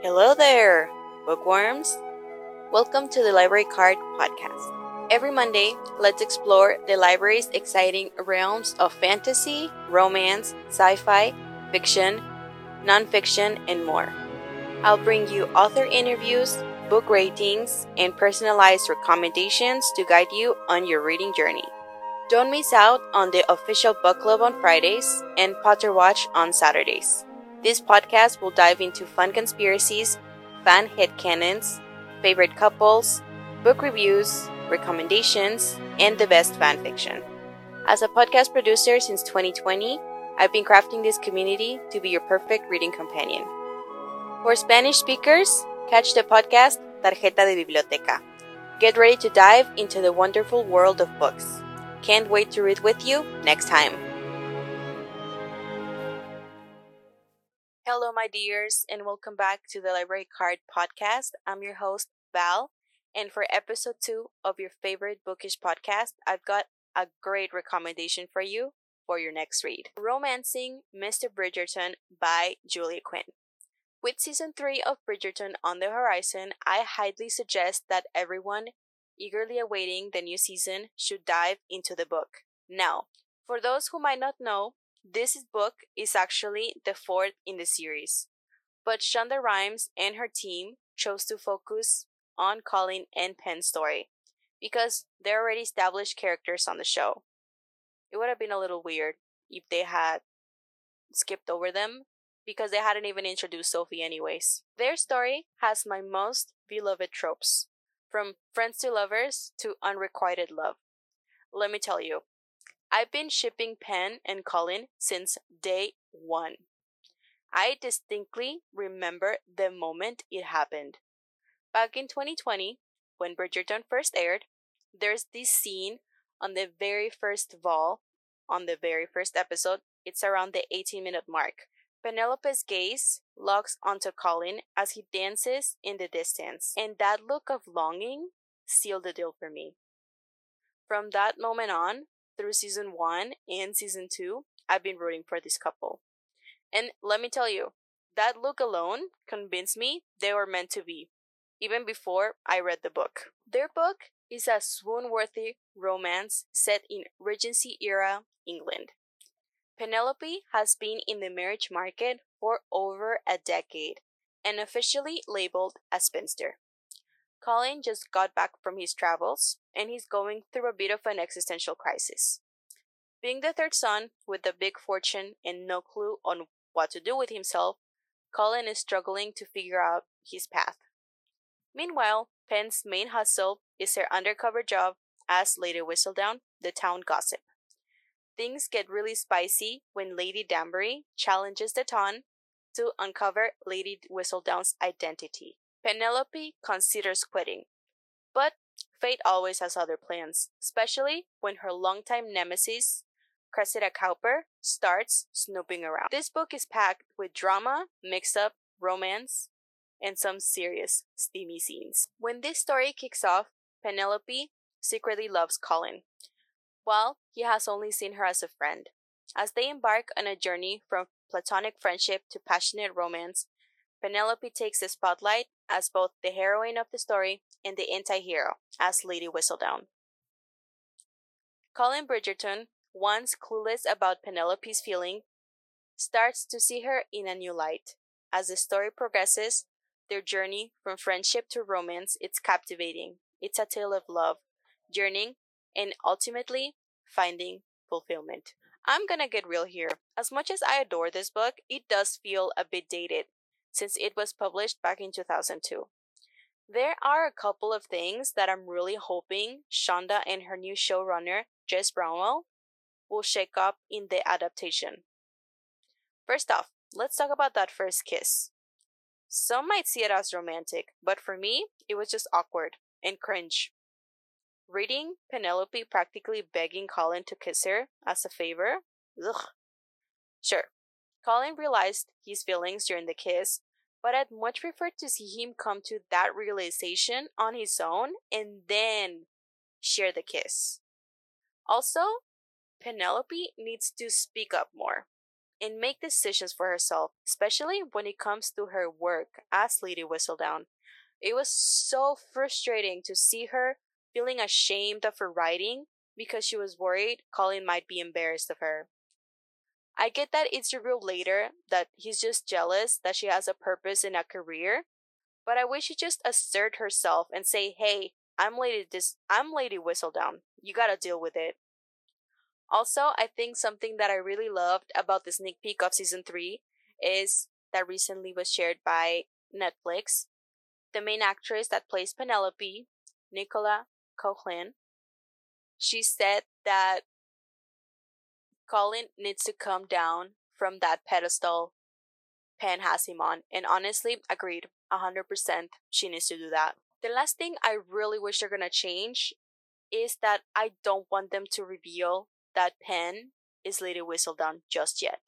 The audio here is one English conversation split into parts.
Hello there, bookworms! Welcome to the Library Card Podcast. Every Monday, let's explore the library's exciting realms of fantasy, romance, sci fi, fiction, nonfiction, and more. I'll bring you author interviews, book ratings, and personalized recommendations to guide you on your reading journey. Don't miss out on the official book club on Fridays and Potter Watch on Saturdays. This podcast will dive into fun conspiracies, fan headcanons, favorite couples, book reviews, recommendations, and the best fan fiction. As a podcast producer since 2020, I've been crafting this community to be your perfect reading companion. For Spanish speakers, catch the podcast Tarjeta de Biblioteca. Get ready to dive into the wonderful world of books. Can't wait to read with you next time. Hello, my dears, and welcome back to the Library Card Podcast. I'm your host, Val, and for episode two of your favorite bookish podcast, I've got a great recommendation for you for your next read Romancing Mr. Bridgerton by Julia Quinn. With season 3 of Bridgerton on the horizon, I highly suggest that everyone eagerly awaiting the new season should dive into the book. Now, for those who might not know, this book is actually the fourth in the series, but Shonda Rhimes and her team chose to focus on Colin and Pen's story because they're already established characters on the show. It would have been a little weird if they had skipped over them because they hadn't even introduced Sophie, anyways. Their story has my most beloved tropes from friends to lovers to unrequited love. Let me tell you, I've been shipping Pen and Colin since day one. I distinctly remember the moment it happened. Back in 2020, when Bridgerton first aired, there's this scene on the very first vol, on the very first episode. It's around the 18 minute mark. Penelope's gaze locks onto Colin as he dances in the distance, and that look of longing sealed the deal for me. From that moment on, through season one and season two, I've been rooting for this couple. And let me tell you, that look alone convinced me they were meant to be, even before I read the book. Their book is a swoon worthy romance set in Regency era England. Penelope has been in the marriage market for over a decade and officially labeled a spinster. Colin just got back from his travels and he's going through a bit of an existential crisis. Being the third son with a big fortune and no clue on what to do with himself, Colin is struggling to figure out his path. Meanwhile, Pen's main hustle is her undercover job as Lady Whistledown, the town gossip. Things get really spicy when Lady Danbury challenges the Ton to uncover Lady Whistledown's identity. Penelope considers quitting, but fate always has other plans, especially when her longtime nemesis, Cressida Cowper, starts snooping around. This book is packed with drama, mix up, romance, and some serious steamy scenes. When this story kicks off, Penelope secretly loves Colin, while he has only seen her as a friend. As they embark on a journey from platonic friendship to passionate romance, Penelope takes the spotlight as both the heroine of the story and the anti hero, as Lady Whistledown. Colin Bridgerton, once clueless about Penelope's feeling, starts to see her in a new light. As the story progresses, their journey from friendship to romance, it's captivating. It's a tale of love, yearning, and ultimately finding fulfillment. I'm gonna get real here. As much as I adore this book, it does feel a bit dated since it was published back in 2002. There are a couple of things that I'm really hoping Shonda and her new showrunner, Jess Brownell, will shake up in the adaptation. First off, let's talk about that first kiss. Some might see it as romantic, but for me, it was just awkward and cringe. Reading Penelope practically begging Colin to kiss her as a favor? Ugh. Sure, Colin realized his feelings during the kiss, but I'd much prefer to see him come to that realization on his own and then share the kiss. Also, Penelope needs to speak up more. and make decisions for herself, especially when it comes to her work as Lady Whistledown. It was so frustrating to see her feeling ashamed of her writing because she was worried Colin might be embarrassed of her. I get that it's revealed later that he's just jealous that she has a purpose in a career, but I wish she just assert herself and say, "Hey, I'm Lady this I'm Lady Whistledown. You got to deal with it." Also, I think something that I really loved about the sneak peek of season 3 is that recently was shared by Netflix. The main actress that plays Penelope, Nicola Coughlan, she said that Colin needs to come down from that pedestal Pen has him on. And honestly, agreed. 100% she needs to do that. The last thing I really wish they're gonna change is that I don't want them to reveal that Pen is Lady Whistledown just yet.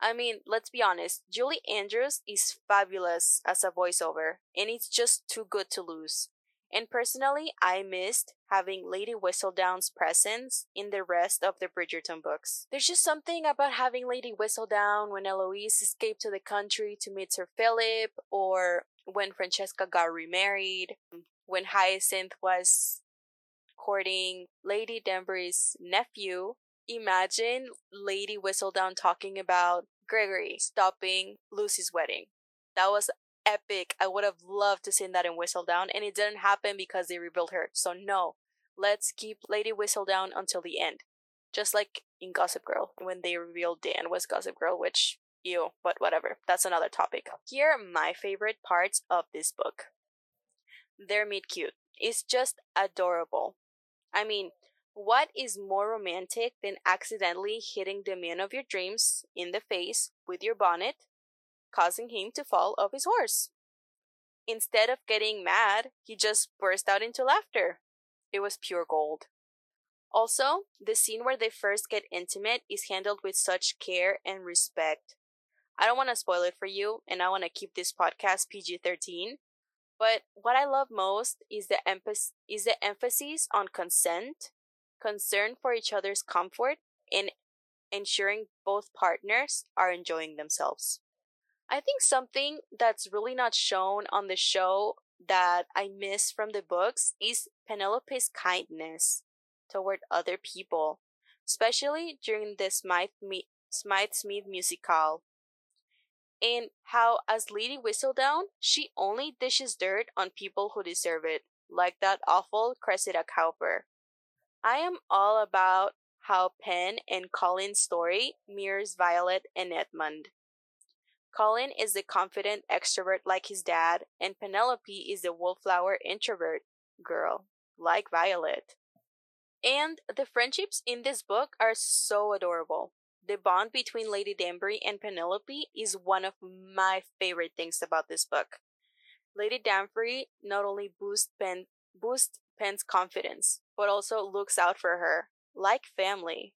I mean, let's be honest, Julie Andrews is fabulous as a voiceover, and it's just too good to lose. And personally, I missed having Lady Whistledown's presence in the rest of the Bridgerton books. There's just something about having Lady Whistledown when Eloise escaped to the country to meet Sir Philip, or when Francesca got remarried, when Hyacinth was courting Lady Danbury's nephew. Imagine Lady Whistledown talking about Gregory stopping Lucy's wedding. That was epic. I would have loved to see that in Whistledown, and it didn't happen because they rebuilt her. So no, let's keep Lady Whistledown until the end. Just like in Gossip Girl, when they revealed Dan was Gossip Girl, which, ew, but whatever. That's another topic. Here are my favorite parts of this book. Their meet cute. It's just adorable. I mean, what is more romantic than accidentally hitting the man of your dreams in the face with your bonnet causing him to fall off his horse. Instead of getting mad, he just burst out into laughter. It was pure gold. Also, the scene where they first get intimate is handled with such care and respect. I don't want to spoil it for you, and I want to keep this podcast PG 13. But what I love most is the, is the emphasis on consent, concern for each other's comfort, and ensuring both partners are enjoying themselves. I think something that's really not shown on the show that I miss from the books is Penelope's kindness toward other people, especially during the Smythe, Smythe Smith musical. And how, as Lady Whistledown, she only dishes dirt on people who deserve it, like that awful Cressida Cowper. I am all about how Pen and Colin's story mirrors Violet and Edmund. Colin is the confident extrovert like his dad, and Penelope is the wallflower introvert girl, like Violet. And the friendships in this book are so adorable. The bond between Lady Danbury and Penelope is one of my favorite things about this book. Lady Danbury not only boosts Pen Pen's confidence, but also looks out for her, like family.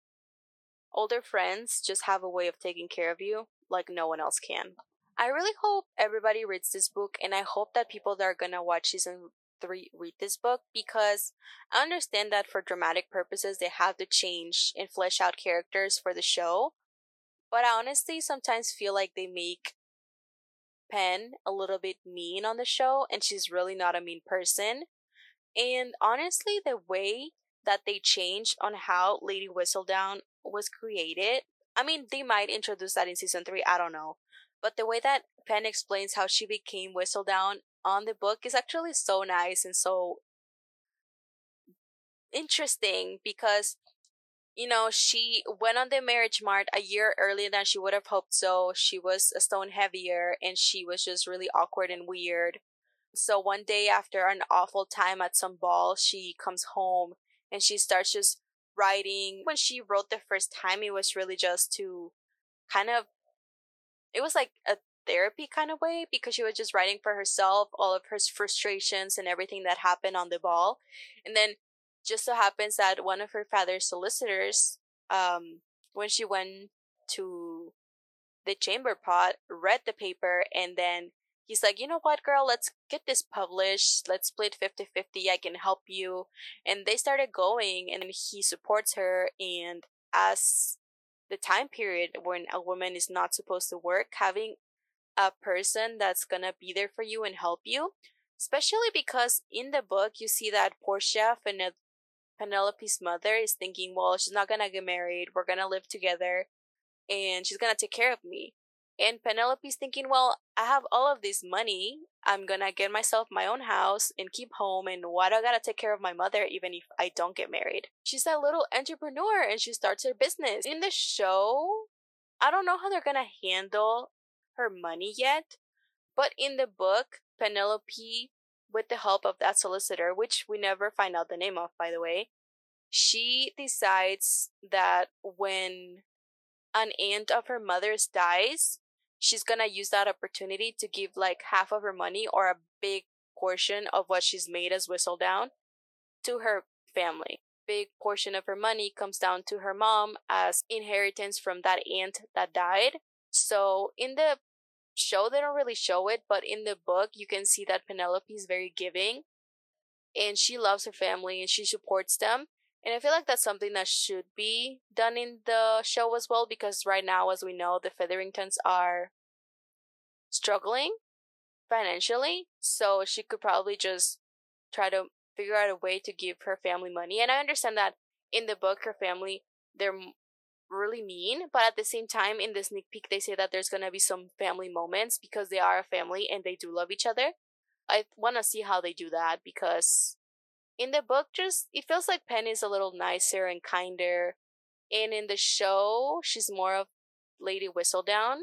Older friends just have a way of taking care of you, like no one else can. I really hope everybody reads this book, and I hope that people that are gonna watch season three read this book because I understand that for dramatic purposes they have to change and flesh out characters for the show. But I honestly sometimes feel like they make Pen a little bit mean on the show, and she's really not a mean person. And honestly, the way that they changed on how Lady Whistledown was created I mean, they might introduce that in season three. I don't know. But the way that Pen explains how she became Whistledown on the book is actually so nice and so interesting because you know she went on the marriage mart a year earlier than she would have hoped so she was a stone heavier and she was just really awkward and weird so one day after an awful time at some ball she comes home and she starts just writing. When she wrote the first time it was really just to kind of it was like a therapy kind of way because she was just writing for herself all of her frustrations and everything that happened on the ball. And then just so happens that one of her father's solicitors um when she went to the chamber pot read the paper and then he's like, you know what, girl, let's get this published. Let's split 50 50. I can help you. And they started going, and he supports her. And as the time period when a woman is not supposed to work, having a person that's gonna be there for you and help you. Especially because in the book you see that Portia Penelope's mother is thinking, well, she's not gonna get married, we're gonna live together, and she's gonna take care of me. And Penelope's thinking, well, I have all of this money. I'm gonna get myself my own house and keep home. And why do I gotta take care of my mother even if I don't get married? She's a little entrepreneur and she starts her business. In the show, I don't know how they're gonna handle her money yet. But in the book, Penelope, with the help of that solicitor, which we never find out the name of, by the way, she decides that when an aunt of her mother's dies, she's gonna use that opportunity to give like half of her money or a big portion of what she's made as Whistledown to her family. Big portion of her money comes down to her mom as inheritance from that aunt that died. So in the show they don't really show it, but in the book you can see that Penelope is very giving and she loves her family and she supports them. And I feel like that's something that should be done in the show as well because right now, as we know, the Featheringtons are struggling financially. So she could probably just try to figure out a way to give her family money. And I understand that in the book, her family, they're really mean, but at the same time, in the sneak peek, they say that there's gonna be some family moments because they are a family and they do love each other. I want to see how they do that because in the book just it feels like Pen is a little nicer and kinder. And in the show, she's more of Lady Whistledown.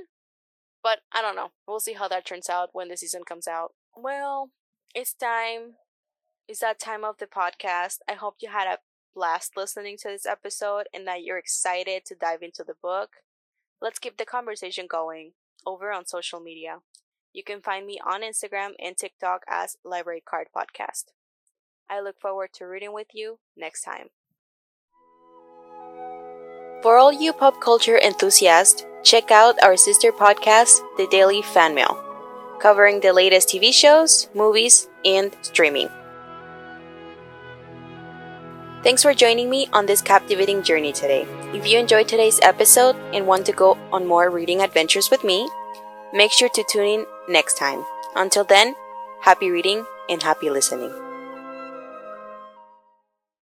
But I don't know. We'll see how that turns out when the season comes out. Well, it's time. It's that time of the podcast. I hope you had a blast listening to this episode and that you're excited to dive into the book. Let's keep the conversation going over on social media. You can find me on Instagram and TikTok as Library Card Podcast. I look forward to reading with you next time. For all you pop culture enthusiasts, check out our sister podcast, The Daily Fan Mail, covering the latest TV shows, movies, and streaming. Thanks for joining me on this captivating journey today. If you enjoyed today's episode and want to go on more reading adventures with me, make sure to tune in next time. Until then, happy reading and happy listening.